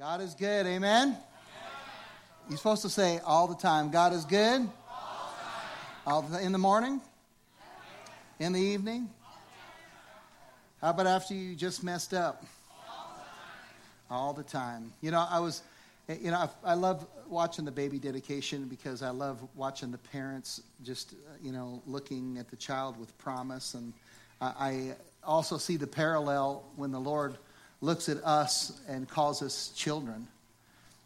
God is good. Amen? You're supposed to say all the time, God is good. All the, in the morning? In the evening? How about after you just messed up? All the time. You know, I was, you know, I, I love watching the baby dedication because I love watching the parents just, you know, looking at the child with promise. And I, I also see the parallel when the Lord looks at us and calls us children,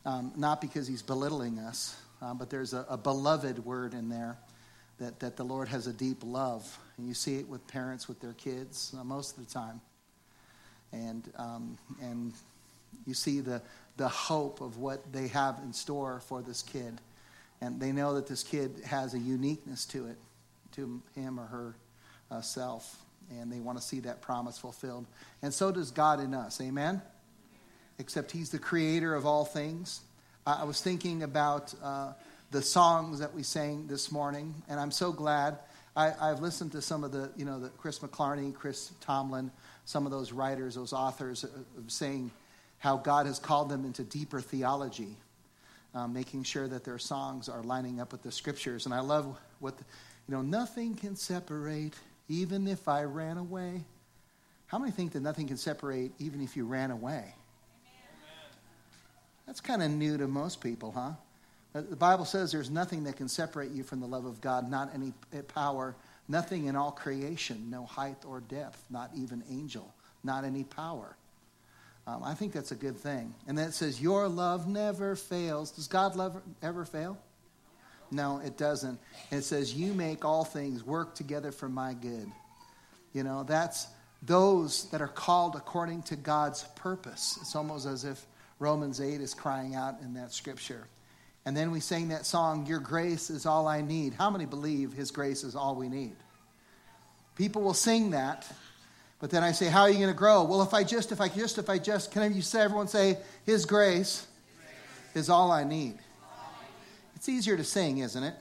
um, not because he's belittling us, um, but there's a, a, beloved word in there that, that the Lord has a deep love. And you see it with parents with their kids uh, most of the time. And, um, and you see the, the hope of what they have in store for this kid. And they know that this kid has a uniqueness to it, to him or her uh, self and they want to see that promise fulfilled. And so does God in us. Amen? Except He's the creator of all things. I was thinking about uh, the songs that we sang this morning, and I'm so glad. I, have listened to some of the, you know, the Chris McClarney, Chris Tomlin, some of those writers, those authors, uh, saying how God has called them into deeper theology, um, making sure that their songs are lining up with the scriptures. And I love what, the, you know, nothing can separate even if I ran away. How many think that nothing can separate even if you ran away? Amen. That's kind of new to most people, huh? The Bible says there's nothing that can separate you from the love of God, not any power, nothing in all creation, no height or depth, not even angel, not any power. Um, I think that's a good thing. And then it says, Your love never fails. Does God love ever fail? No, it doesn't. It says, You make all things work together for my good. You know, that's those that are called according to God's purpose. It's almost as if Romans 8 is crying out in that scripture. And then we sang that song, Your grace is all I need. How many believe His grace is all we need? People will sing that, but then I say, How are you going to grow? Well, if I just, if I just, if I just, can you say, everyone say, His grace is all I need? It's easier to sing, isn't it?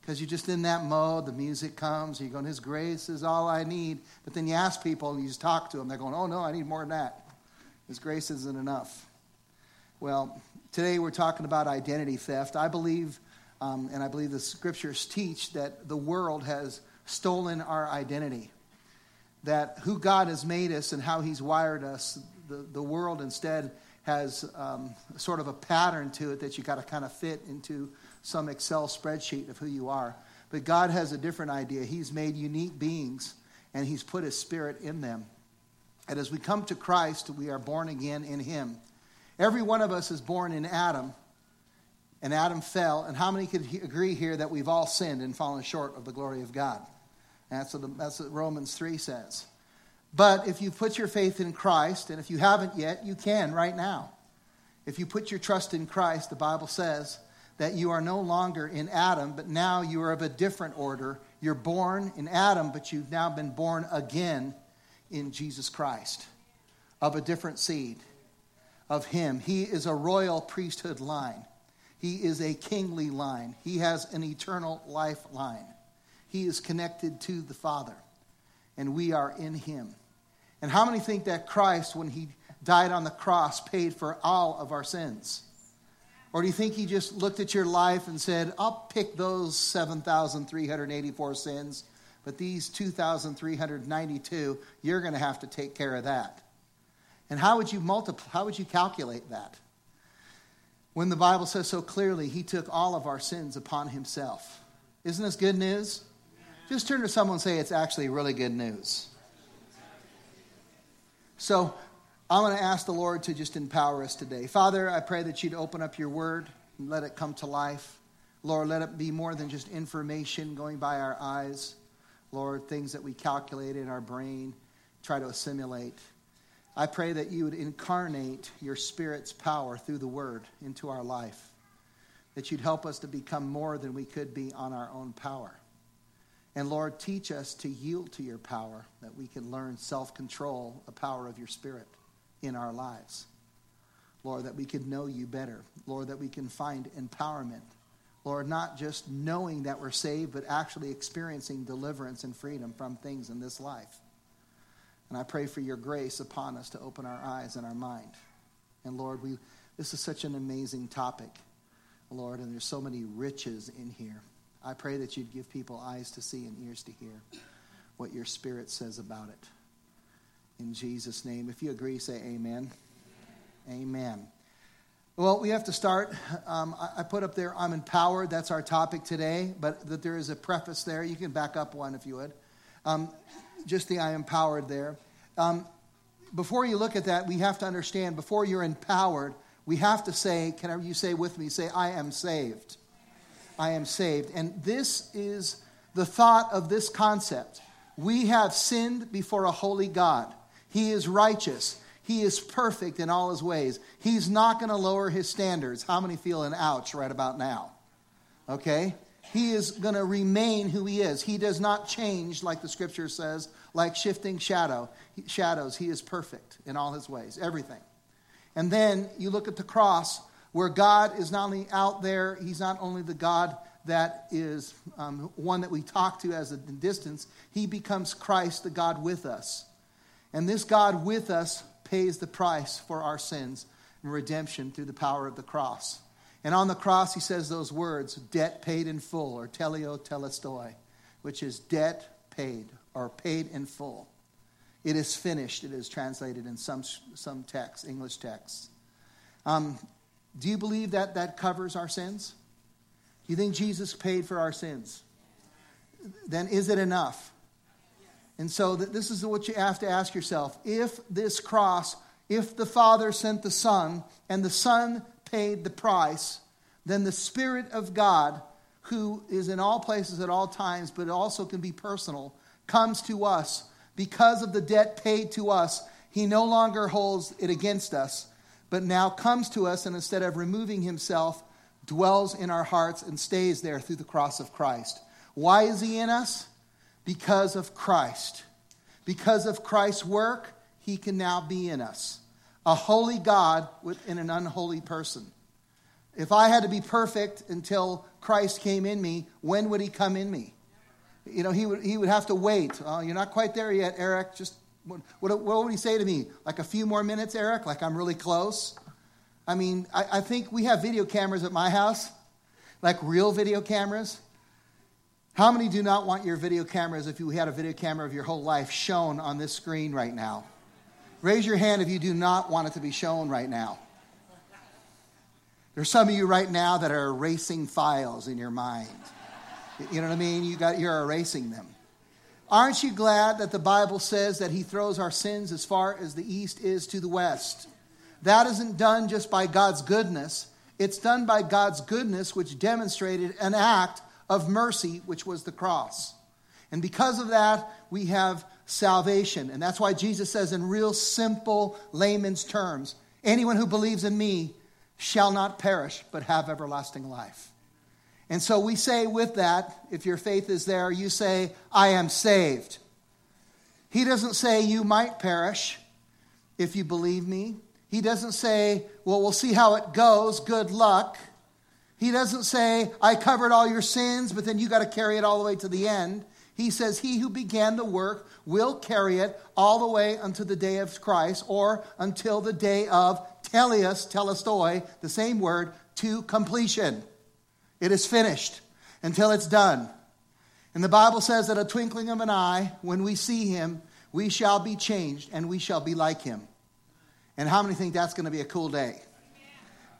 Because you're just in that mode, the music comes, you're going, His grace is all I need. But then you ask people you just talk to them, they're going, Oh, no, I need more than that. His grace isn't enough. Well, today we're talking about identity theft. I believe, um, and I believe the scriptures teach, that the world has stolen our identity. That who God has made us and how He's wired us, the, the world instead has um, sort of a pattern to it that you got to kind of fit into some Excel spreadsheet of who you are. But God has a different idea. He's made unique beings and He's put His Spirit in them. And as we come to Christ, we are born again in Him. Every one of us is born in Adam, and Adam fell. And how many could agree here that we've all sinned and fallen short of the glory of God? That's what, the, that's what Romans 3 says. But if you put your faith in Christ, and if you haven't yet, you can right now. If you put your trust in Christ, the Bible says that you are no longer in Adam, but now you are of a different order. You're born in Adam, but you've now been born again in Jesus Christ, of a different seed, of Him. He is a royal priesthood line, He is a kingly line, He has an eternal life line. He is connected to the Father, and we are in Him. And how many think that Christ, when he died on the cross, paid for all of our sins? Or do you think he just looked at your life and said, I'll pick those 7,384 sins, but these 2,392, you're going to have to take care of that? And how would you multiply, how would you calculate that? When the Bible says so clearly, he took all of our sins upon himself. Isn't this good news? Just turn to someone and say, it's actually really good news. So I'm going to ask the Lord to just empower us today. Father, I pray that you'd open up your word and let it come to life. Lord, let it be more than just information going by our eyes. Lord, things that we calculate in our brain, try to assimilate. I pray that you would incarnate your Spirit's power through the Word into our life, that you'd help us to become more than we could be on our own power. And Lord, teach us to yield to your power, that we can learn self control, the power of your Spirit in our lives. Lord, that we can know you better. Lord, that we can find empowerment. Lord, not just knowing that we're saved, but actually experiencing deliverance and freedom from things in this life. And I pray for your grace upon us to open our eyes and our mind. And Lord, we, this is such an amazing topic, Lord, and there's so many riches in here. I pray that you'd give people eyes to see and ears to hear what your Spirit says about it. In Jesus' name. If you agree, say amen. Amen. amen. Well, we have to start. Um, I, I, put up there, I'm empowered. That's our topic today, but that there is a preface there. You can back up one if you would. Um, just the I am empowered there. Um, before you look at that, we have to understand before you're empowered, we have to say, can you say with me, say, I am saved. I am saved. And this is the thought of this concept. We have sinned before a holy God. He is righteous. He is perfect in all his ways. He's not going to lower his standards. How many feel an ouch right about now? Okay? He is going to remain who he is. He does not change, like the scripture says, like shifting shadow. shadows. He is perfect in all his ways, everything. And then you look at the cross, where God is not only out there, he's not only the God that is um, one that we talk to as a distance, he becomes Christ, the God with us. And this God with us pays the price for our sins and redemption through the power of the cross. And on the cross, he says those words, debt paid in full, or tetelestai, which is debt paid, or paid in full. It is finished, it is translated in some, some texts, English texts. Um, do you believe that that covers our sins? Do you think Jesus paid for our sins? Then is it enough? And so this is what you have to ask yourself. If this cross, if the Father sent the Son and the Son paid the price, then the Spirit of God, who is in all places at all times, but also can be personal, comes to us because of the debt paid to us. He no longer holds it against us, but now comes to us and instead of removing himself, dwells in our hearts and stays there through the cross of Christ. Why is he in us? because of Christ. Because of Christ's work, he can now be in us. A holy God in an unholy person. If I had to be perfect until Christ came in me, when would he come in me? You know, he would, he would have to wait. Oh, you're not quite there yet, Eric. Just what, what, what, would he say to me? Like a few more minutes, Eric? Like I'm really close? I mean, I, I think we have video cameras at my house, like real video cameras. How many do not want your video cameras, if you had a video camera of your whole life, shown on this screen right now? Raise your hand if you do not want it to be shown right now. There's some of you right now that are erasing files in your mind. You know what I mean? You got, you're erasing them. Aren't you glad that the Bible says that He throws our sins as far as the east is to the west? That isn't done just by God's goodness, it's done by God's goodness, which demonstrated an act of mercy, which was the cross. And because of that, we have salvation. And that's why Jesus says, in real simple layman's terms, anyone who believes in me shall not perish, but have everlasting life. And so we say with that, if your faith is there, you say, I am saved. He doesn't say you might perish if you believe me. He doesn't say, well, we'll see how it goes, good luck. He doesn't say, I covered all your sins, but then you got to carry it all the way to the end. He says, He who began the work will carry it all the way unto the day of Christ or until the day of teleos, telestoi, the same word, to completion. It is finished until it's done. And the Bible says that a twinkling of an eye, when we see him, we shall be changed and we shall be like him. And how many think that's going to be a cool day?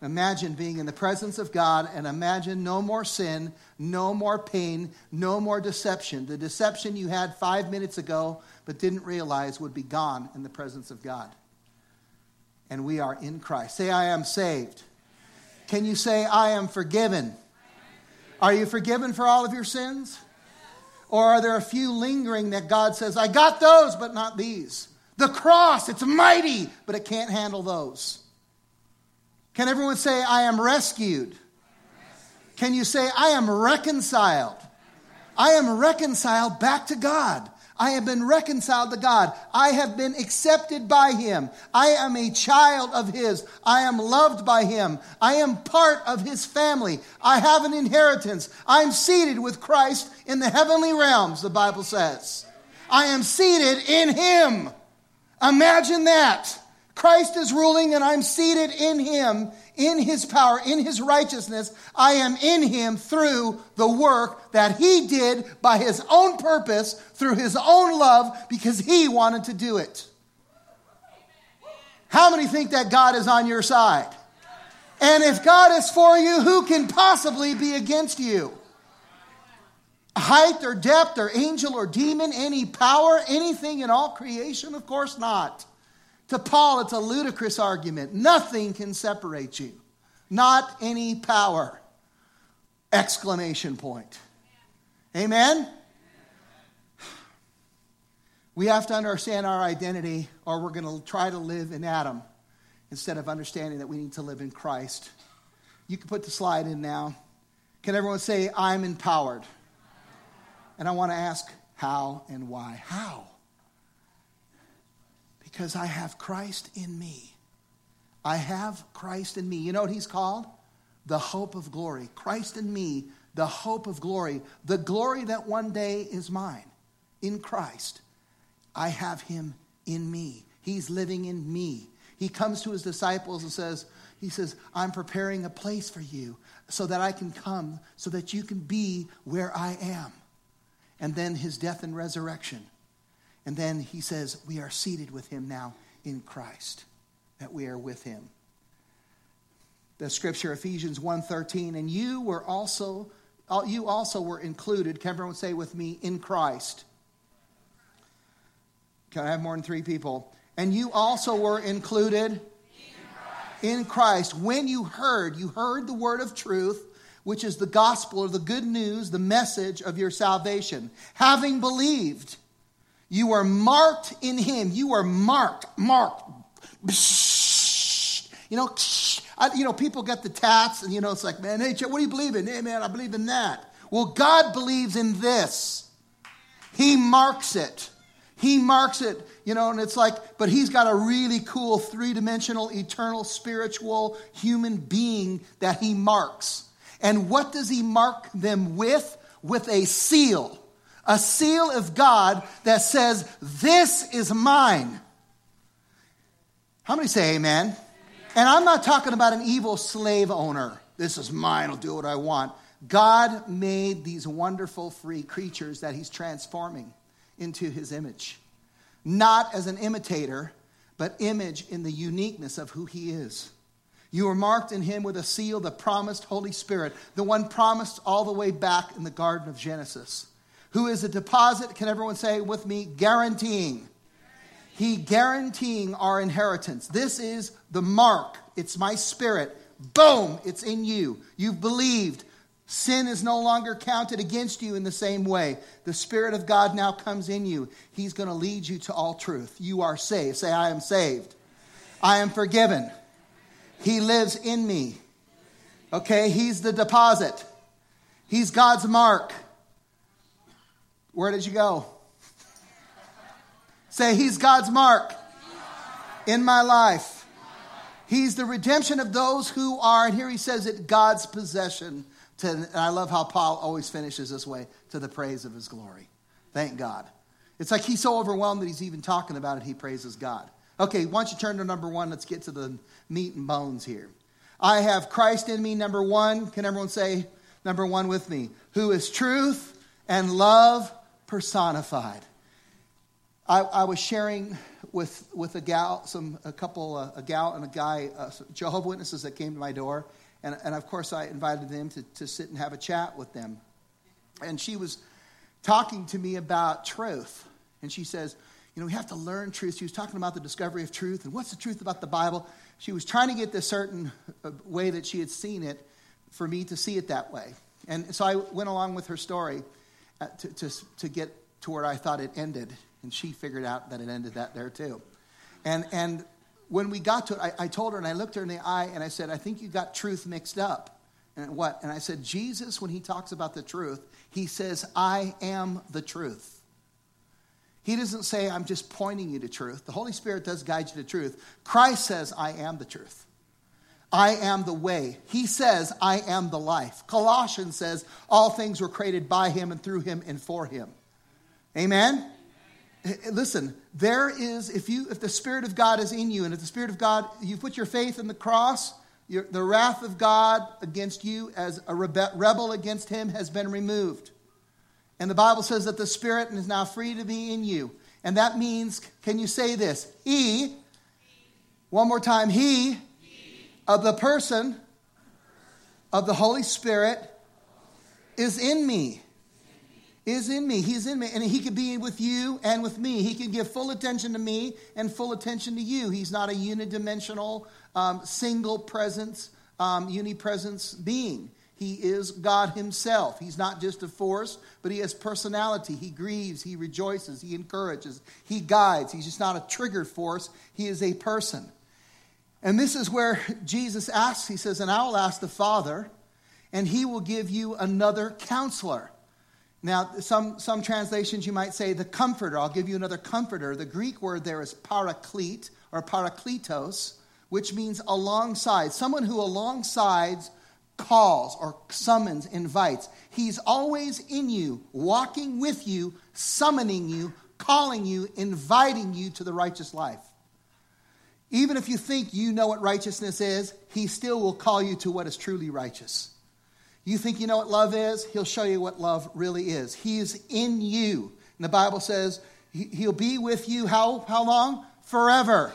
Imagine being in the presence of God and imagine no more sin, no more pain, no more deception. The deception you had five minutes ago but didn't realize would be gone in the presence of God. And we are in Christ. Say, I am saved. Can you say, I am forgiven? Are you forgiven for all of your sins? Or are there a few lingering that God says, I got those, but not these? The cross, it's mighty, but it can't handle those. Can everyone say, I am rescued? Can you say, I am reconciled? I am reconciled back to God. I have been reconciled to God. I have been accepted by Him. I am a child of His. I am loved by Him. I am part of His family. I have an inheritance. I'm seated with Christ in the heavenly realms, the Bible says. I am seated in Him. Imagine that. Christ is ruling and I'm seated in him, in his power, in his righteousness. I am in him through the work that he did by his own purpose, through his own love, because he wanted to do it. How many think that God is on your side? And if God is for you, who can possibly be against you? Height or depth or angel or demon, any power, anything in all creation? Of course not. To Paul, it's a ludicrous argument. Nothing can separate you, not any power. Exclamation point. Amen? We have to understand our identity, or we're going to try to live in Adam instead of understanding that we need to live in Christ. You can put the slide in now. Can everyone say, I'm empowered? And I want to ask, how and why? How? Because I have Christ in me. I have Christ in me. You know what he's called? The hope of glory. Christ in me, the hope of glory. The glory that one day is mine in Christ. I have him in me. He's living in me. He comes to his disciples and says, he says, I'm preparing a place for you so that I can come, so that you can be where I am. And then his death and resurrection. And then he says, We are seated with him now in Christ, that we are with him. The scripture, Ephesians 1.13, and you were also, you also were included, can everyone say with me, in Christ. Can I have more than three people? And you also were included in Christ. in Christ. When you heard, you heard the word of truth, which is the gospel or the good news, the message of your salvation. Having believed, you are marked in him. You are marked, marked. You know, you know, people get the tats, and you know, it's like, man, hey, what do you believe in? Hey, man, I believe in that. Well, God believes in this. He marks it. He marks it, you know, and it's like, but he's got a really cool three dimensional, eternal, spiritual human being that he marks. And what does he mark them with? With a seal. A seal of God that says, This is mine. How many say amen? amen? And I'm not talking about an evil slave owner. This is mine, I'll do what I want. God made these wonderful free creatures that he's transforming into his image. Not as an imitator, but image in the uniqueness of who he is. You are marked in him with a seal, the promised Holy Spirit, the one promised all the way back in the Garden of Genesis, who is a deposit, can everyone say with me, guaranteeing. He guaranteeing our inheritance. This is the mark. It's my spirit. Boom, it's in you. You've believed. Sin is no longer counted against you in the same way. The Spirit of God now comes in you. He's going to lead you to all truth. You are saved. Say, I am saved. I am forgiven. He lives in me. Okay, He's the deposit. He's God's mark. Where did you go? Say, He's God's mark in my life. He's the redemption of those who are, and here he says it, God's possession to, and I love how Paul always finishes this way to the praise of his glory. Thank God. It's like he's so overwhelmed that he's even talking about it, he praises God. Okay, why don't you turn to number one? Let's get to the meat and bones here. I have Christ in me, number one. Can everyone say number one with me? Who is truth and love personified. I, I was sharing with, with a gal, some, a couple, uh, a gal and a guy, uh, Jehovah Witnesses that came to my door and, and of course, I invited them to, to sit and have a chat with them. And she was talking to me about truth. And she says, You know, we have to learn truth. She was talking about the discovery of truth and what's the truth about the Bible. She was trying to get this certain uh, way that she had seen it for me to see it that way. And so I went along with her story Uh, to, to, to get to where I thought it ended. And she figured out that it ended that there too. And, and when we got to it, I, I, told her and I looked her in the eye and I said, I think you got truth mixed up. And what? And I said, Jesus, when he talks about the truth, he says, I am the truth. He doesn't say, I'm just pointing you to truth. The Holy Spirit does guide you to truth. Christ says, I am the truth. I am the way. He says, I am the life. Colossians says, all things were created by him and through him and for him. Amen? Listen, there is, if you if the Spirit of God is in you, and if the Spirit of God, you put your faith in the cross, your, the wrath of God against you as a rebe- rebel against him has been removed. And the Bible says that the Spirit is now free to be in you. And that means, can you say this? He, one more time, He, of the person of the Holy Spirit is in me is in me. He's in me. And he could be with you and with me. He can give full attention to me and full attention to you. He's not a unidimensional, um, single presence, um, unipresence being. He is God Himself. He's not just a force, but He has personality. He grieves, He rejoices, He encourages, He guides. He's just not a triggered force, He is a person. And this is where Jesus asks, He says, And I will ask the Father, and He will give you another counselor now, some, some translations you might say the comforter. I'll give you another comforter. The Greek word there is paraclete or parakletos, which means alongside. Someone who alongside calls or summons, invites. He's always in you, walking with you, summoning you, calling you, inviting you to the righteous life. Even if you think you know what righteousness is, he still will call you to what is truly righteous. You think you know what love is? He'll show you what love really is. He is in you. And the Bible says he'll be with you how, how long? Forever.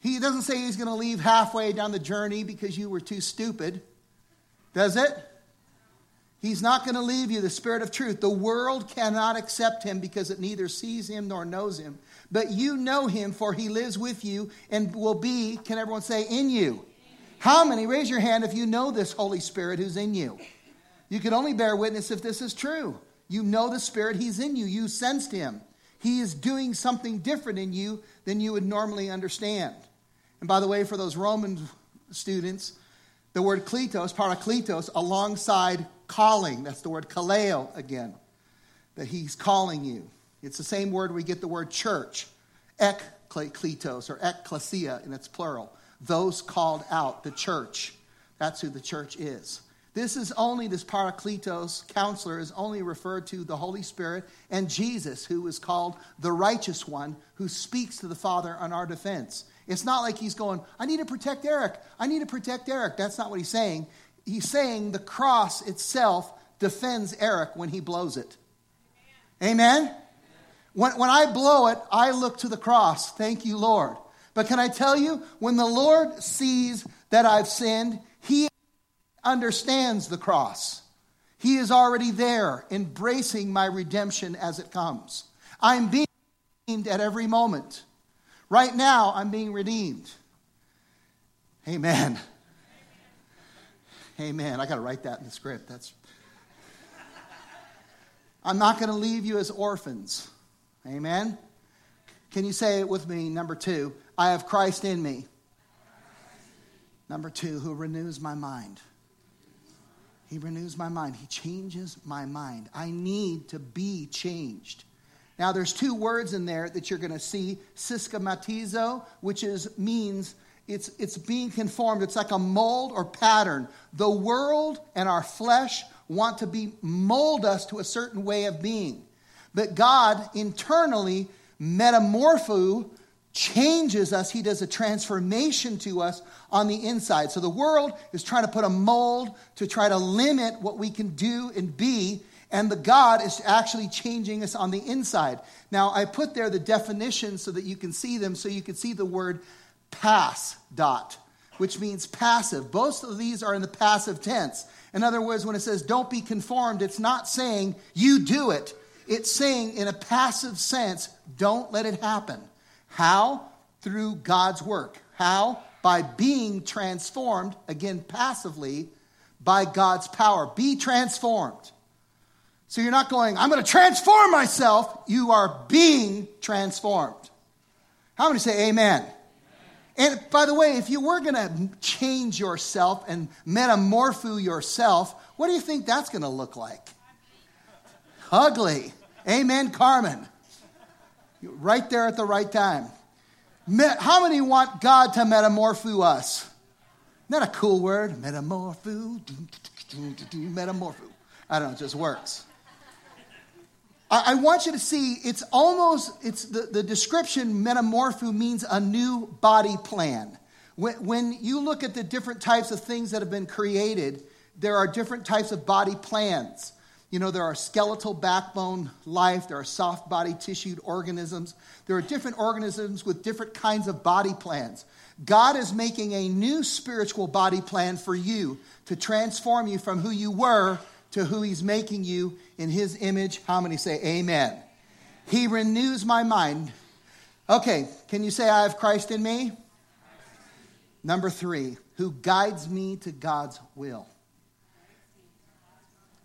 He doesn't say he's going to leave halfway down the journey because you were too stupid. Does it? He's not going to leave you, the Spirit of truth. The world cannot accept him because it neither sees him nor knows him. But you know him, for he lives with you and will be, can everyone say, in you? How many, raise your hand if you know this Holy Spirit who's in you? You can only bear witness if this is true. You know the Spirit, He's in you. You sensed Him. He is doing something different in you than you would normally understand. And by the way, for those Roman students, the word kletos, parakletos, alongside calling, that's the word kaleo again, that He's calling you. It's the same word we get the word church, ek kletos, or ekklesia in its plural those called out, the church. That's who the church is. This is only, this Parakletos, counselor, is only referred to the Holy Spirit and Jesus, who is called the righteous one, who speaks to the Father on our defense. It's not like he's going, I need to protect Eric. I need to protect Eric. That's not what he's saying. He's saying the cross itself defends Eric when he blows it. Amen? Amen? When, when I blow it, I look to the cross. Thank you, Lord. But can I tell you, when the Lord sees that I've sinned, He understands the cross. He is already there, embracing my redemption as it comes. I'm being redeemed at every moment. Right now, I'm being redeemed. Amen. Amen. I got to write that in the script. That's. I'm not going to leave you as orphans. Amen. Can you say it with me? Number two, I have Christ in me. Number two, who renews my mind. He renews my mind. He changes my mind. I need to be changed. Now, there's two words in there that you're going to see: systematizo, which is means it's it's being conformed. It's like a mold or pattern. The world and our flesh want to be mold us to a certain way of being, but God internally metamorpho changes us. He does a transformation to us on the inside. So the world is trying to put a mold to try to limit what we can do and be. And the God is actually changing us on the inside. Now, I put there the definitions so that you can see them, so you can see the word pass dot, which means passive. Both of these are in the passive tense. In other words, when it says don't be conformed, it's not saying you do it. It's saying in a passive sense, don't let it happen. How? Through God's work. How? By being transformed, again, passively, by God's power. Be transformed. So you're not going, I'm going to transform myself. You are being transformed. How many say amen? And by the way, if you were going to change yourself and metamorpho yourself, what do you think that's going to look like? Ugly. Amen, Carmen. Right there at the right time. How many want God to metamorpho us? Isn't that a cool word? Metamorpho. Metamorpho. I don't know, it just works. I, I want you to see it's almost, it's the, the description metamorpho means a new body plan. When, when you look at the different types of things that have been created, there are different types of body plans. You know, there are skeletal backbone life, there are soft body tissued organisms, there are different organisms with different kinds of body plans. God is making a new spiritual body plan for you to transform you from who you were to who He's making you in His image. How many say amen? He renews my mind. Okay, can you say, I have Christ in me? Number three, who guides me to God's will.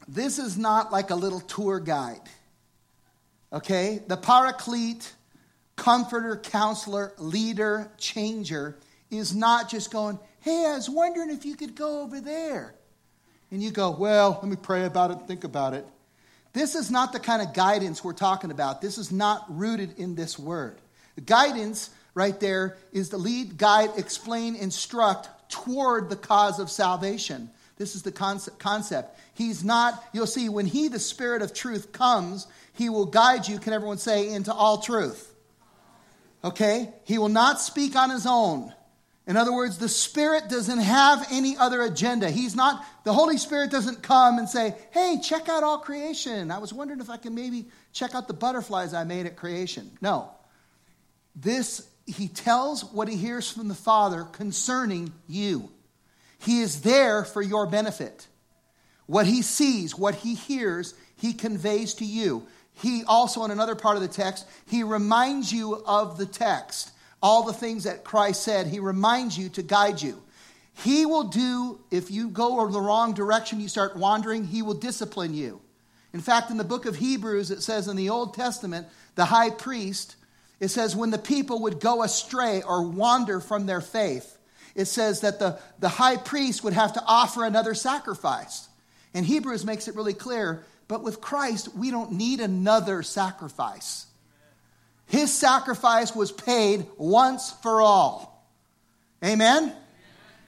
This is not like a little tour guide. Okay? The paraclete, comforter, counselor, leader, changer is not just going, hey, I was wondering if you could go over there. And you go, well, let me pray about it, think about it. This is not the kind of guidance we're talking about. This is not rooted in this word. The guidance right there is the lead, guide, explain, instruct toward the cause of salvation. This is the concept. He's not, you'll see, when He, the Spirit of truth, comes, He will guide you, can everyone say, into all truth. Okay? He will not speak on His own. In other words, the Spirit doesn't have any other agenda. He's not, the Holy Spirit doesn't come and say, hey, check out all creation. I was wondering if I can maybe check out the butterflies I made at creation. No. This, he tells what he hears from the Father concerning you. He is there for your benefit. What he sees, what he hears, he conveys to you. He also, in another part of the text, he reminds you of the text all the things that Christ said. He reminds you to guide you. He will do, if you go in the wrong direction, you start wandering, he will discipline you. In fact, in the book of Hebrews, it says in the Old Testament, the high priest, it says, when the people would go astray or wander from their faith, it says that the, the high priest would have to offer another sacrifice. And Hebrews makes it really clear, but with Christ, we don't need another sacrifice. His sacrifice was paid once for all. Amen?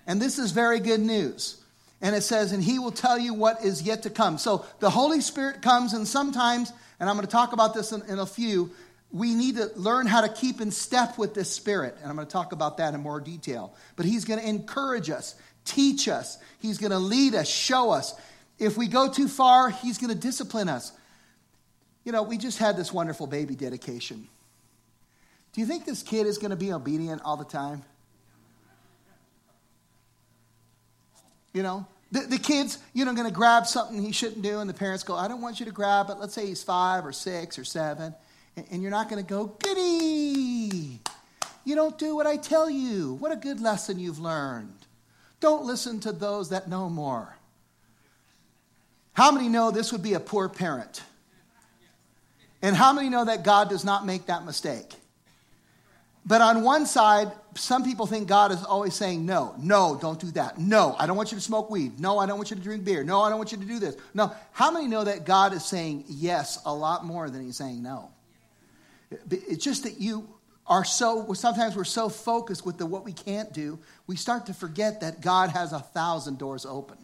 And this is very good news. And it says, and he will tell you what is yet to come. So the Holy Spirit comes, and sometimes, and I'm going to talk about this in, in a few, we need to learn how to keep in step with this Spirit. And I'm going to talk about that in more detail. But he's going to encourage us, teach us, he's going to lead us, show us. If we go too far, he's going to discipline us. You know, we just had this wonderful baby dedication. Do you think this kid is going to be obedient all the time? You know, the, the kid's, you know, going to grab something he shouldn't do, and the parents go, I don't want you to grab it. Let's say he's five or six or seven, and, you're not going to go, goody. You don't do what I tell you. What a good lesson you've learned. Don't listen to those that know more. How many know this would be a poor parent? And how many know that God does not make that mistake? But on one side, some people think God is always saying, no, no, don't do that. No, I don't want you to smoke weed. No, I don't want you to drink beer. No, I don't want you to do this. No. How many know that God is saying yes a lot more than he's saying no? It's just that you are so, sometimes we're so focused with the what we can't do, we start to forget that God has a thousand doors open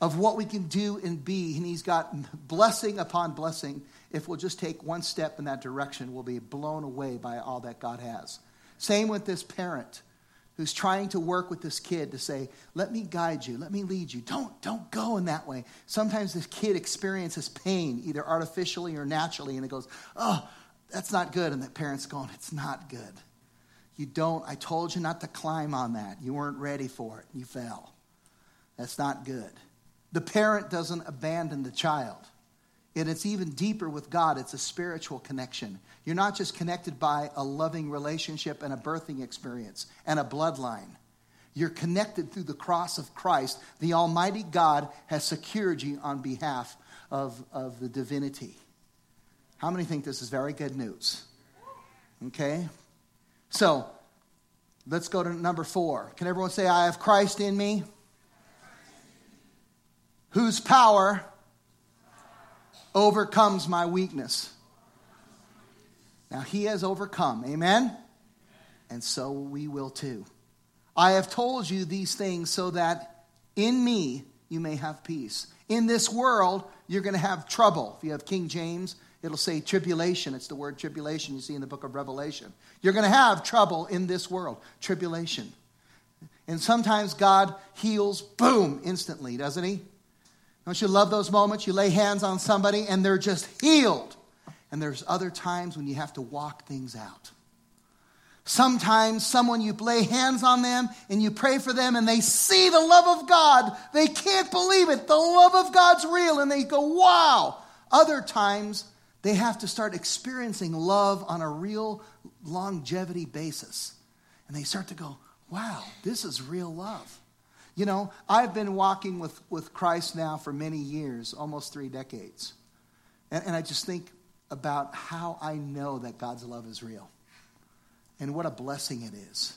of what we can do and be. And he's got blessing upon blessing if we'll just take one step in that direction, we'll be blown away by all that God has. Same with this parent who's trying to work with this kid to say, let me guide you, let me lead you. Don't, don't go in that way. Sometimes this kid experiences pain, either artificially or naturally, and it goes, oh, that's not good. And the parent's going, it's not good. You don't, I told you not to climb on that. You weren't ready for it. You fell. That's not good. The parent doesn't abandon the child. And it's even deeper with God. It's a spiritual connection. You're not just connected by a loving relationship and a birthing experience and a bloodline. You're connected through the cross of Christ. The Almighty God has secured you on behalf of, of the divinity. How many think this is very good news? Okay? So, let's go to number four. Can everyone say, I have Christ in me? Whose power overcomes my weakness. Now, he has overcome. Amen? And so we will too. I have told you these things so that in me you may have peace. In this world, you're going to have trouble. If you have King James, It'll say tribulation. It's the word tribulation you see in the book of Revelation. You're going to have trouble in this world. Tribulation. And sometimes God heals, boom, instantly, doesn't He? Don't you love those moments? You lay hands on somebody and they're just healed. And there's other times when you have to walk things out. Sometimes someone you lay hands on them and you pray for them and they see the love of God. They can't believe it. The love of God's real and they go, wow. Other times they have to start experiencing love on a real longevity basis. And they start to go, wow, this is real love. You know, I've been walking with, with Christ now for many years, almost three decades. And, and I just think about how I know that God's love is real and what a blessing it is.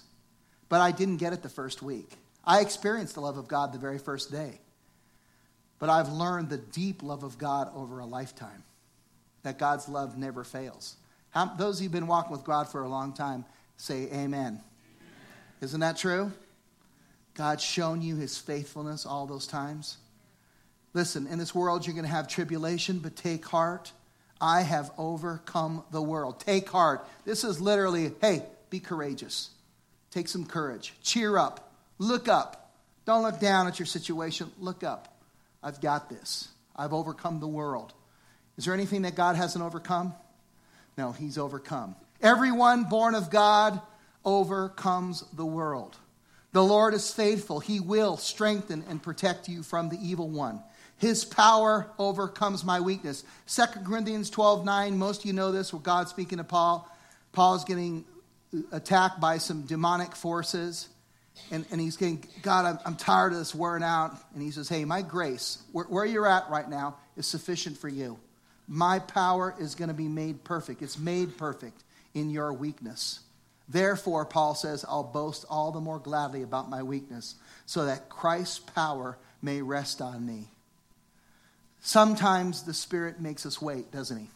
But I didn't get it the first week. I experienced the love of God the very first day. But I've learned the deep love of God over a lifetime, that God's love never fails. How, those who've been walking with God for a long time say amen. amen. Isn't that true? God's shown you his faithfulness all those times. Listen, in this world you're going to have tribulation, but take heart. I have overcome the world. Take heart. This is literally, hey, be courageous. Take some courage. Cheer up. Look up. Don't look down at your situation. Look up. I've got this. I've overcome the world. Is there anything that God hasn't overcome? No, He's overcome. Everyone born of God overcomes the world. The Lord is faithful. He will strengthen and protect you from the evil one. His power overcomes my weakness. 2 Corinthians 12 9, most of you know this, where God's speaking to Paul. Paul's getting attacked by some demonic forces. And, and he's getting, God, I'm, I'm tired of this wearing out. And he says, Hey, my grace, where, where you're at right now, is sufficient for you. My power is going to be made perfect. It's made perfect in your weakness. Therefore, Paul says, I'll boast all the more gladly about my weakness, so that Christ's power may rest on me. Sometimes the Spirit makes us wait, doesn't He?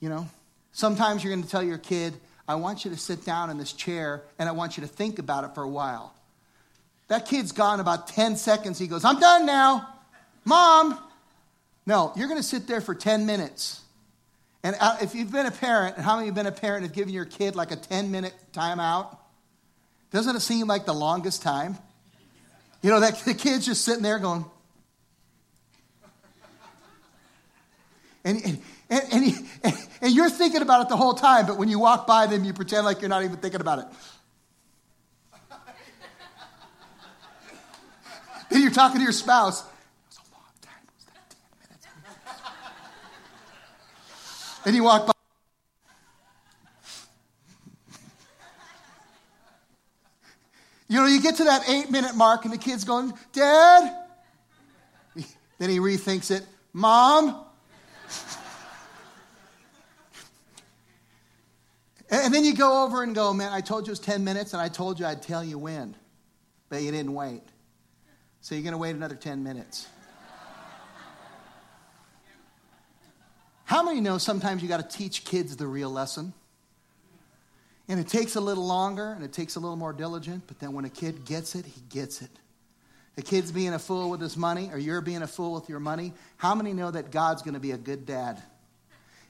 You know? Sometimes you're going to tell your kid, I want you to sit down in this chair and I want you to think about it for a while. That kid's gone about 10 seconds. He goes, I'm done now. Mom. No, you're going to sit there for 10 minutes. And uh, if you've been a parent, and how many of you have been a parent of giving your kid like a 10 minute timeout? Doesn't it seem like the longest time? You know, that the kid's just sitting there going, And, and, and, and, you're thinking about it the whole time, but when you walk by them, you pretend like you're not even thinking about it. then you're talking to your spouse. And he walk by. You know, you get to that eight minute mark, and the kid's going, Dad. Then he rethinks it. Mom. And then you go over and go, man, I told you it was 10 minutes and I told you I'd tell you when, but you didn't wait. So you're going to wait another 10 minutes. Many know sometimes you got to teach kids the real lesson? And it takes a little longer and it takes a little more diligent, but then when a kid gets it, he gets it. The kid's being a fool with his money, or you're being a fool with your money. How many know that God's going to be a good dad?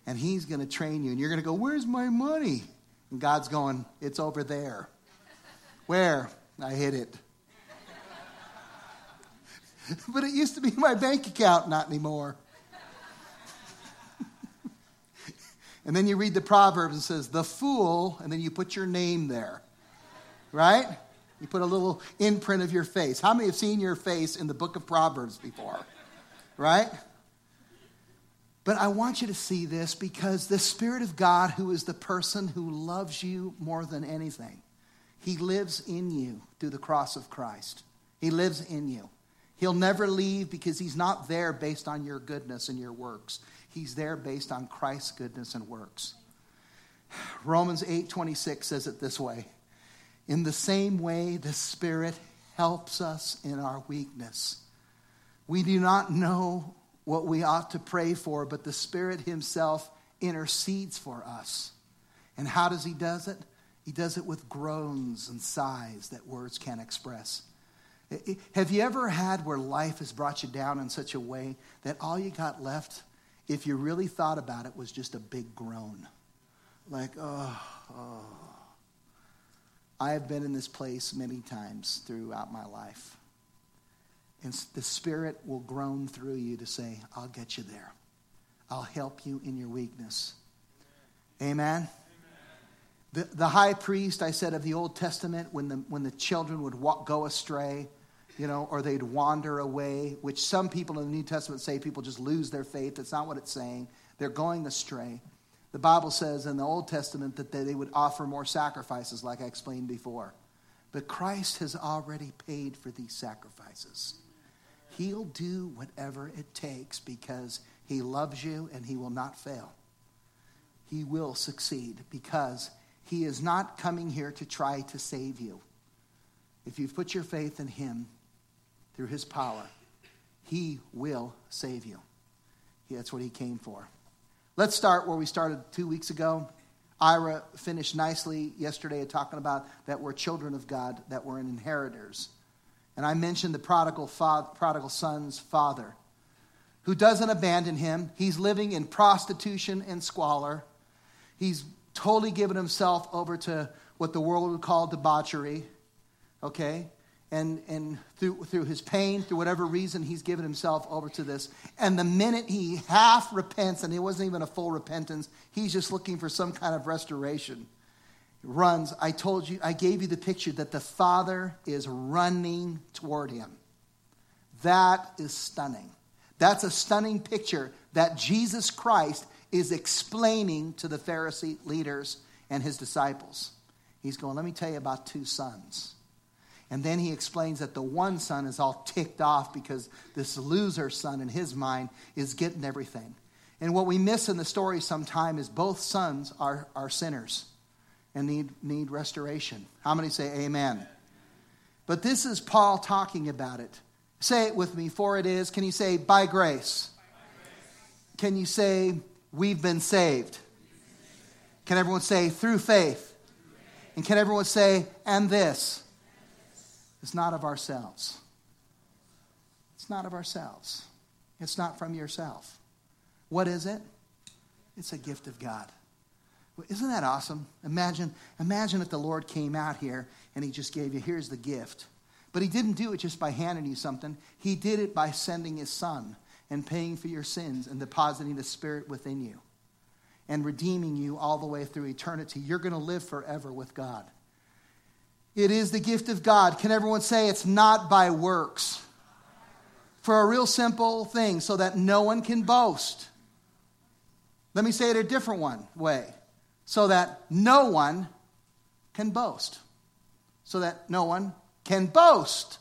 And he's going to train you, and you're going to go, Where's my money? And God's going, It's over there. Where? I hid it. but it used to be my bank account, not anymore. And then you read the Proverbs and says, The fool, and then you put your name there. Right? You put a little imprint of your face. How many have seen your face in the book of Proverbs before? Right? But I want you to see this because the Spirit of God, who is the person who loves you more than anything, He lives in you through the cross of Christ. He lives in you. He'll never leave because He's not there based on your goodness and your works. He's there based on Christ's goodness and works. Romans 8 26 says it this way in the same way, the Spirit helps us in our weakness. We do not know what we ought to pray for, but the Spirit Himself intercedes for us. And how does He does it? He does it with groans and sighs that words can't express. Have you ever had where life has brought you down in such a way that all you got left if you really thought about it, was just a big groan. Like, oh, oh. I have been in this place many times throughout my life. And the Spirit will groan through you to say, I'll get you there. I'll help you in your weakness. Amen? Amen. The, the high priest, I said, of the Old Testament, when the, when the children would walk, go astray, you know, or they'd wander away, which some people in the New Testament say people just lose their faith. That's not what it's saying. They're going astray. The Bible says in the Old Testament that they would offer more sacrifices, like I explained before. But Christ has already paid for these sacrifices. He'll do whatever it takes because he loves you and he will not fail. He will succeed because he is not coming here to try to save you. If you've put your faith in him, through his power, he will save you. That's what he came for. Let's start where we started two weeks ago. Ira finished nicely yesterday talking about that we're children of God, that we're inheritors. And I mentioned the prodigal, father, prodigal son's father, who doesn't abandon him. He's living in prostitution and squalor. He's totally given himself over to what the world would call debauchery. Okay? And, and through, through his pain, through whatever reason, he's given himself over to this. And the minute he half repents, and it wasn't even a full repentance, he's just looking for some kind of restoration. Runs. I told you, I gave you the picture that the Father is running toward him. That is stunning. That's a stunning picture that Jesus Christ is explaining to the Pharisee leaders and his disciples. He's going, Let me tell you about two sons and then he explains that the one son is all ticked off because this loser son in his mind is getting everything. And what we miss in the story sometimes is both sons are, are sinners and need, need restoration. How many say amen? But this is Paul talking about it. Say it with me, for it is. Can you say, by grace? By grace. Can you say, we've been saved? Can everyone say, through faith? And can everyone say, and this? Is not of ourselves. It's not of ourselves. It's not from yourself. What is it? It's a gift of God. Isn't that awesome? Imagine, imagine if the Lord came out here and he just gave you, here's the gift. But he didn't do it just by handing you something. He did it by sending his son and paying for your sins and depositing the Spirit within you and redeeming you all the way through eternity. You're going to live forever with God. It is the gift of God. Can everyone say it's not by works? For a real simple thing, so that no one can boast. Let me say it a different one way. So that no one can boast. So that no one can boast.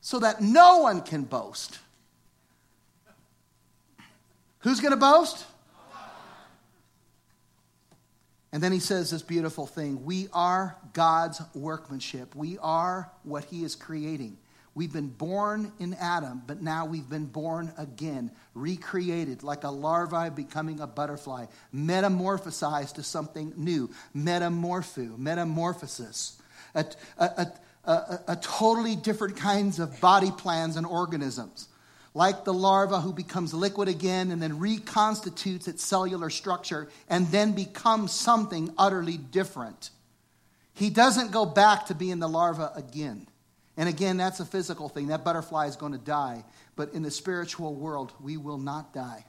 So that no one can boast. Who's going to boast? And then he says this beautiful thing We are God's workmanship. We are what he is creating. We've been born in Adam, but now we've been born again, recreated like a larva becoming a butterfly, metamorphosized to something new, metamorpho, metamorphosis. A, a, a, a totally different kinds of body plans and organisms like the larva who becomes liquid again and then reconstitutes its cellular structure and then becomes something utterly different. He doesn't go back to being the larva again. And again, that's a physical thing. That butterfly is going to die. But in the spiritual world, we will not die,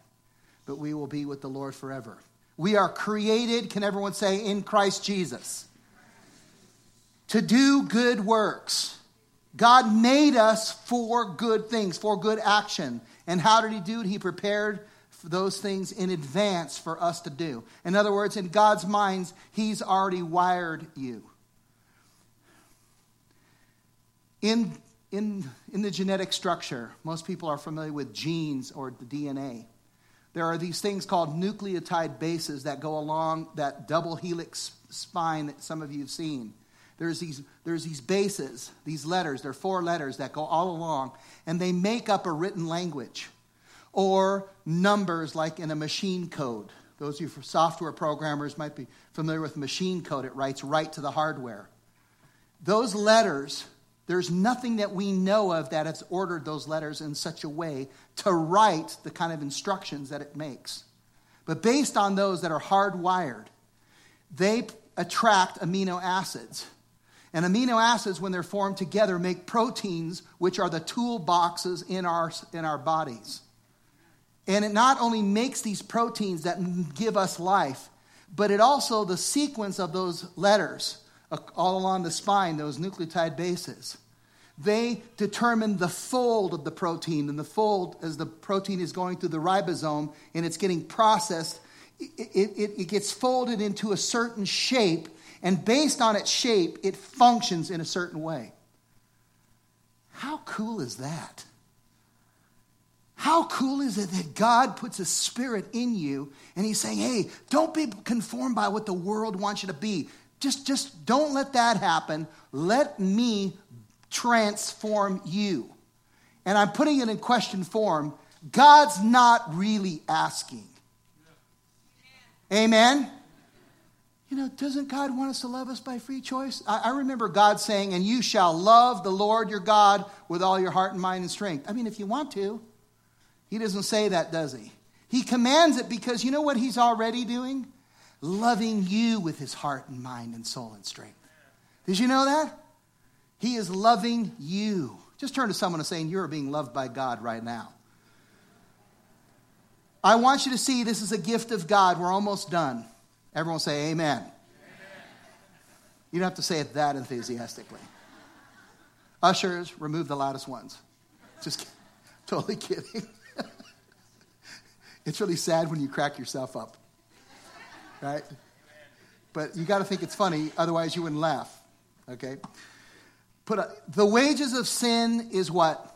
but we will be with the Lord forever. We are created, can everyone say, in Christ Jesus, to do good works God made us for good things, for good action. And how did He do it? He prepared those things in advance for us to do. In other words, in God's minds, He's already wired you. In, in, in the genetic structure, most people are familiar with genes or the DNA. There are these things called nucleotide bases that go along that double helix spine that some of you have seen. There's these, there's these bases, these letters, they're four letters that go all along, and they make up a written language or numbers like in a machine code. Those of you software programmers might be familiar with machine code. It writes right to the hardware. Those letters There's nothing that we know of that has ordered those letters in such a way to write the kind of instructions that it makes. But based on those that are hardwired, they attract amino acids. And amino acids, when they're formed together, make proteins, which are the toolboxes in our, in our bodies. And it not only makes these proteins that give us life, but it also, the sequence of those letters all along the spine, those nucleotide bases. They determine the fold of the protein, and the fold, as the protein is going through the ribosome and it's getting processed, it, it, it gets folded into a certain shape, and based on its shape, it functions in a certain way. How cool is that? How cool is it that God puts a spirit in you and He's saying, hey, don't be conformed by what the world wants you to be. Just, just don't let that happen. Let me transform you. And I'm putting it in question form. God's not really asking. Amen? You know, doesn't God want us to love us by free choice? I, I, remember God saying, and you shall love the Lord your God with all your heart and mind and strength. I mean, if you want to. He doesn't say that, does he? He commands it because you know what he's already doing? loving you with his heart and mind and soul and strength. Did you know that? He is loving you. Just turn to someone and say, You're being loved by God right now. I want you to see this is a gift of God. We're almost done. Everyone say, Amen. Amen. You don't have to say it that enthusiastically. Ushers, remove the loudest ones. Just kidding. totally kidding. it's really sad when you crack yourself up right? But you got to think it's funny, otherwise you wouldn't laugh. Okay? Put a, the wages of sin is what?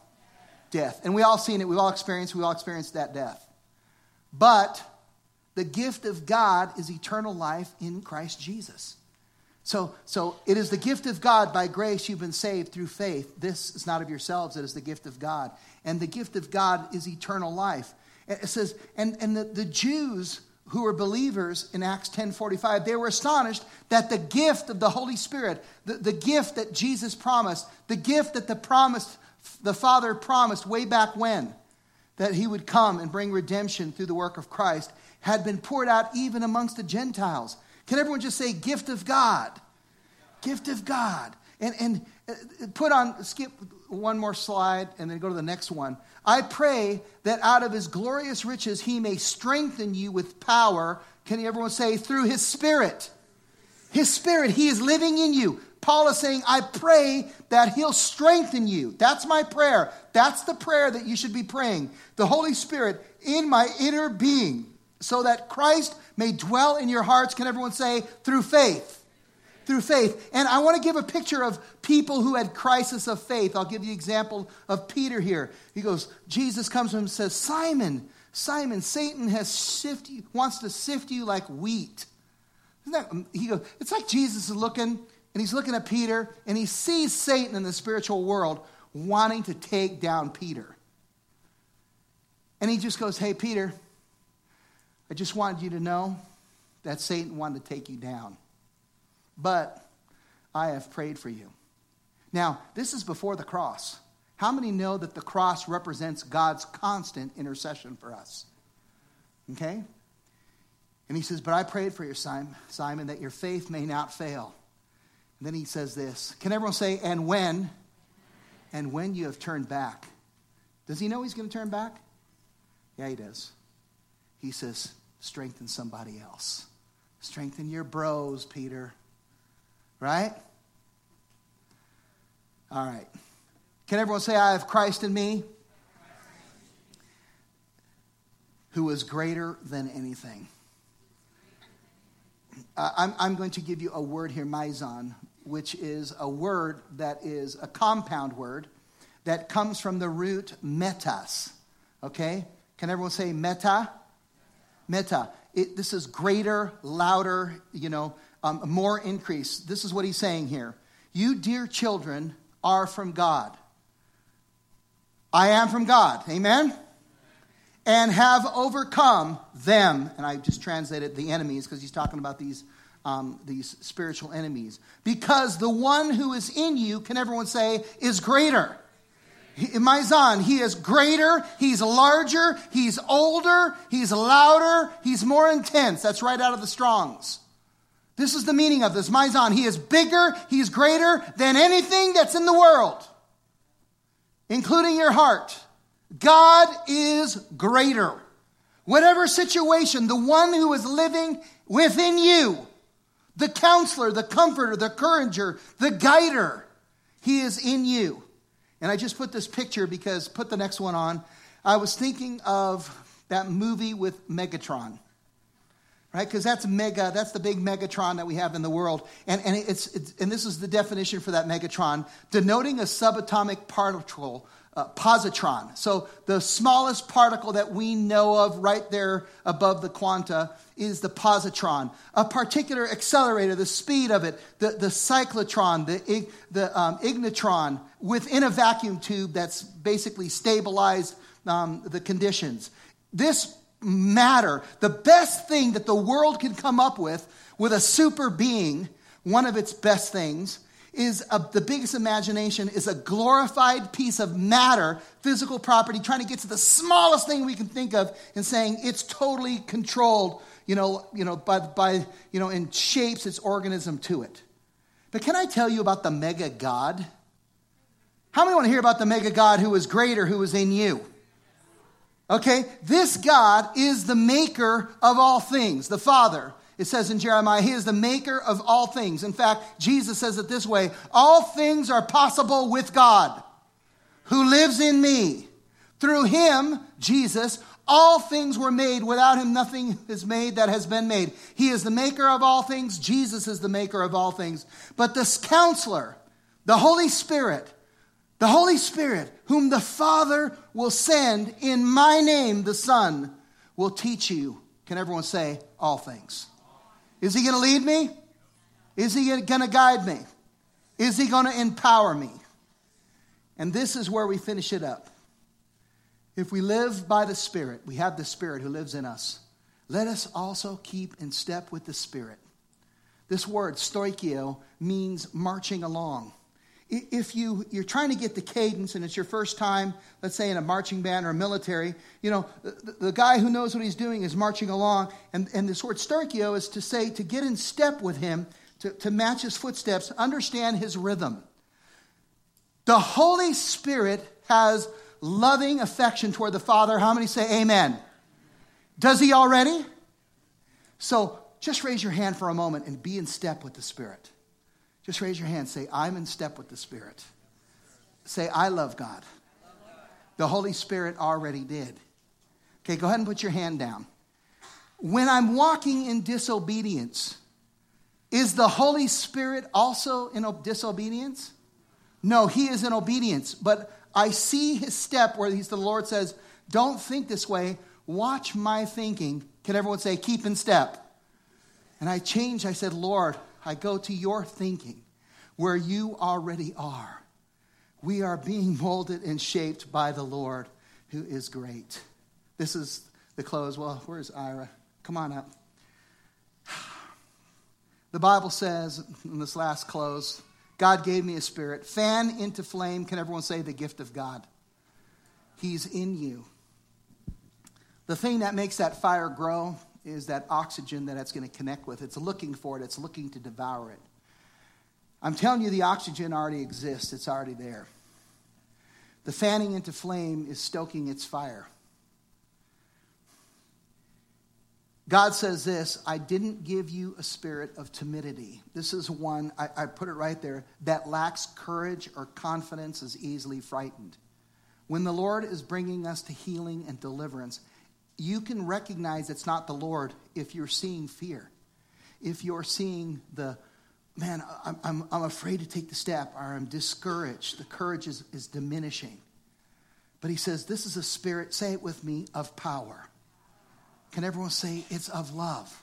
Death. And we all seen it. We've all experienced. We all experienced that death. But the gift of God is eternal life in Christ Jesus. So, so it is the gift of God by grace you've been saved through faith. This is not of yourselves, it is the gift of God. And the gift of God is eternal life. It says, and, and the, the Jews who were believers in Acts 10:45, they were astonished that the gift of the Holy Spirit, the, the gift that Jesus promised, the gift that the promised, the Father promised way back when, that he would come and bring redemption through the work of Christ, had been poured out even amongst the Gentiles. Can everyone just say, gift of God? Gift of God. And, and uh, put on, skip one more slide and then go to the next one. I pray that out of his glorious riches he may strengthen you with power. Can everyone say, through his spirit? His spirit, he is living in you. Paul is saying, I pray that he'll strengthen you. That's my prayer. That's the prayer that you should be praying. The Holy Spirit in my inner being, so that Christ may dwell in your hearts. Can everyone say, through faith? through faith. And I want to give a picture of people who had crisis of faith. I'll give you example of Peter here. He goes, Jesus comes to him and says, Simon, Simon, Satan has sift you, wants to sift you like wheat. That, um, he goes, it's like Jesus is looking, and he's looking at Peter, and he sees Satan in the spiritual world wanting to take down Peter. And he just goes, Hey, Peter, I just wanted you to know that Satan wanted to take you down but I have prayed for you. Now, this is before the cross. How many know that the cross represents God's constant intercession for us? Okay? And he says, But I prayed for you, Simon, that your faith may not fail. Then he says this Can everyone say, and when? And when you have turned back. Does he know he's going to turn back? Yeah, he does. He says, strengthen somebody else. Strengthen your bros, Peter. Right? All right. Can everyone say, I have Christ in me? Who is greater than anything. Uh, I'm, I'm going to give you a word here, meizon, which is a word that is a compound word that comes from the root megas. Okay? Can everyone say meta? Meta. It, this is greater, louder, you know, um, more increase. This is what he's saying here. You, dear children, are from God. I am from God. Amen? And have overcome them. And I just translated the enemies because he's talking about these um, these spiritual enemies. Because the one who is in you, can everyone say, is greater. meizon, he is greater, he's larger, he's older, he's louder, he's more intense. That's right out of the Strongs. This is the meaning of this. meizon, he is bigger, he's greater than anything that's in the world, including your heart. God is greater. Whatever situation, the one who is living within you, the counselor, the comforter, the encourager, the guider, he is in you. And I just put this picture because, put the next one on. I was thinking of that movie with Megatron right? Because that's mega, that's the big megatron that we have in the world. And, and, it's, it's, and this is the definition for that megatron, denoting a subatomic particle, uh, positron. So the smallest particle that we know of right there above the quanta is the positron. A particle accelerator, the speed of it, the, the cyclotron, the, the um, ignitron within a vacuum tube that's basically stabilized um, the conditions. This matter, the best thing that the world can come up with, with a super being, one of its best things, is a, the biggest imagination is a glorified piece of matter, physical property, trying to get to the smallest thing we can think of and saying it's totally controlled, you know, you know, by, by you know, and shapes its organism to it. But can I tell you about the mega God? How many want to hear about the mega God who is greater, who is in you? Okay, this God is the maker of all things, the Father. It says in Jeremiah, He is the maker of all things. In fact, Jesus says it this way All things are possible with God who lives in me. Through Him, Jesus, all things were made. Without Him, nothing is made that has been made. He is the maker of all things. Jesus is the maker of all things. But this counselor, the Holy Spirit, the Holy Spirit, whom the Father will send in my name, the Son, will teach you. Can everyone say all things? Is he going to lead me? Is he going to guide me? Is he going to empower me? And this is where we finish it up. If we live by the Spirit, we have the Spirit who lives in us. Let us also keep in step with the Spirit. This word, stoichio, means marching along if you, you're trying to get the cadence and it's your first time, let's say in a marching band or a military, you know, the, the guy who knows what he's doing is marching along. And, and this word starchio is to say to get in step with him, to, to match his footsteps, understand his rhythm. The Holy Spirit has loving affection toward the Father. How many say amen? Does he already? So just raise your hand for a moment and be in step with the Spirit. Just raise your hand. Say, I'm in step with the Spirit. Say, I love God. The Holy Spirit already did. Okay, go ahead and put your hand down. When I'm walking in disobedience, is the Holy Spirit also in disobedience? No, he is in obedience. But I see his step where he's the Lord says, Don't think this way. Watch my thinking. Can everyone say, Keep in step? And I changed. I said, Lord, I go to your thinking where you already are. We are being molded and shaped by the Lord who is great. This is the close. Well, where's Ira? Come on up. The Bible says in this last close, God gave me a spirit. Fan into flame. Can everyone say the gift of God? He's in you. The thing that makes that fire grow is that oxygen that it's going to connect with. It's looking for it, it's looking to devour it. I'm telling you, the oxygen already exists, it's already there. The fanning into flame is stoking its fire. God says this I didn't give you a spirit of timidity. This is one, I, I, put it right there, that lacks courage or confidence is easily frightened. When the Lord is bringing us to healing and deliverance, you can recognize it's not the Lord if you're seeing fear. If you're seeing the, man, I'm, I'm, I'm afraid to take the step, or I'm discouraged. The courage is, is diminishing. But he says, This is a spirit, say it with me, of power. Can everyone say it's of love?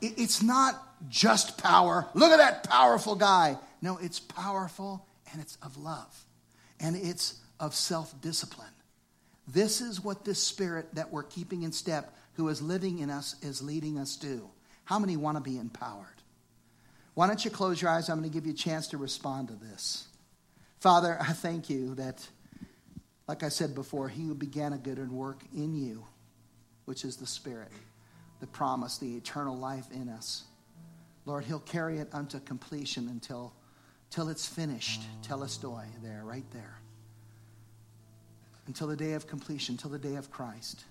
It, it's not just power. Look at that powerful guy. No, it's powerful and it's of love. And it's of self discipline. This is what this spirit that we're keeping in step, who is living in us, is leading us to. How many want to be empowered? Why don't you close your eyes? I'm going to give you a chance to respond to this. Father, I thank you that, like I said before, he who began a good work in you, which is the Spirit, the promise, the eternal life in us. Lord, he'll carry it unto completion until, till it's finished. Telestoi, there, right there. Until the day of completion, until the day of Christ.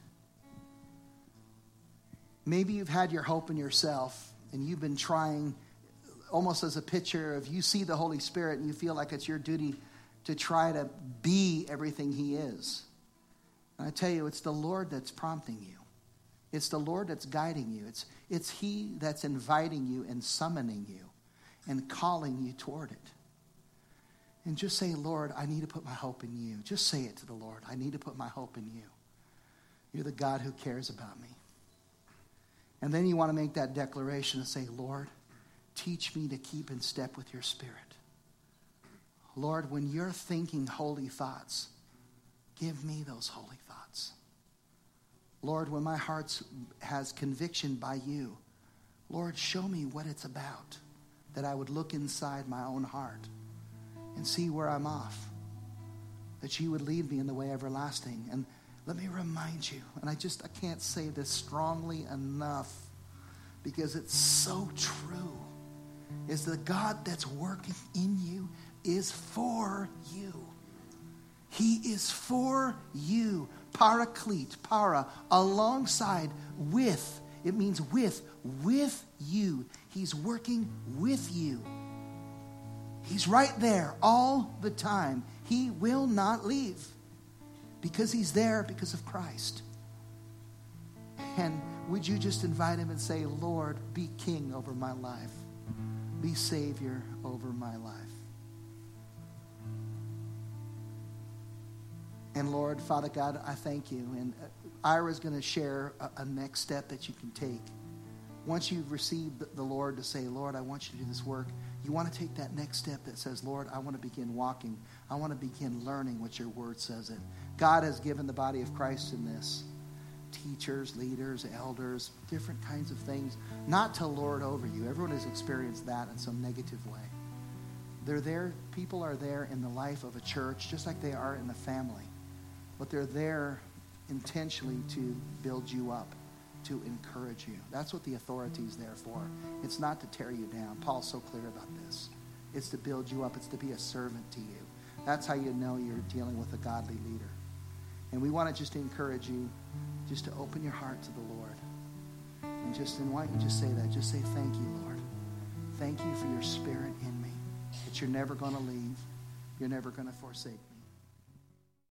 Maybe you've had your hope in yourself and you've been trying almost as a picture of you see the Holy Spirit and you feel like it's your duty to try to be everything He is. And I tell you, it's the Lord that's prompting you. It's the Lord that's guiding you. It's, it's He that's inviting you and summoning you and calling you toward it. And just say, Lord, I need to put my hope in you. Just say it to the Lord. I need to put my hope in you. You're the God who cares about me. And then you want to make that declaration and say, Lord, teach me to keep in step with your spirit. Lord, when you're thinking holy thoughts, give me those holy thoughts. Lord, when my heart has conviction by you, Lord, show me what it's about, that I would look inside my own heart and see where I'm off, that you would lead me in the way everlasting. And let me remind you, and I just I can't say this strongly enough because it's so true, is the God that's working in you is for you. He is for you paraclete, para, alongside, with. It means with, with you. He's working with you. He's right there all the time. He will not leave because he's there because of Christ. And would you just invite him and say, Lord, be king over my life, be savior over my life? And Lord, Father God, I thank you. And Ira's going to share a, a, next step that you can take. Once you've received the Lord to say, Lord, I want you to do this work, you want to take that next step that says, Lord, I want to begin walking. I want to begin learning what your word says it. God has given the body of Christ in this teachers, leaders, elders, different kinds of things, not to lord over you. Everyone has experienced that in some negative way. They're there, people are there in the life of a church just like they are in the family but they're there intentionally to build you up, to encourage you. That's what the authority is there for. It's not to tear you down. Paul's so clear about this. It's to build you up, it's to be a servant to you. That's how you know you're dealing with a godly leader. And we want to just encourage you just to open your heart to the Lord. And just, and why don't you just say that? Just say, Thank you, Lord. Thank you for your spirit in me. That you're never going to leave, you're never going to forsake me.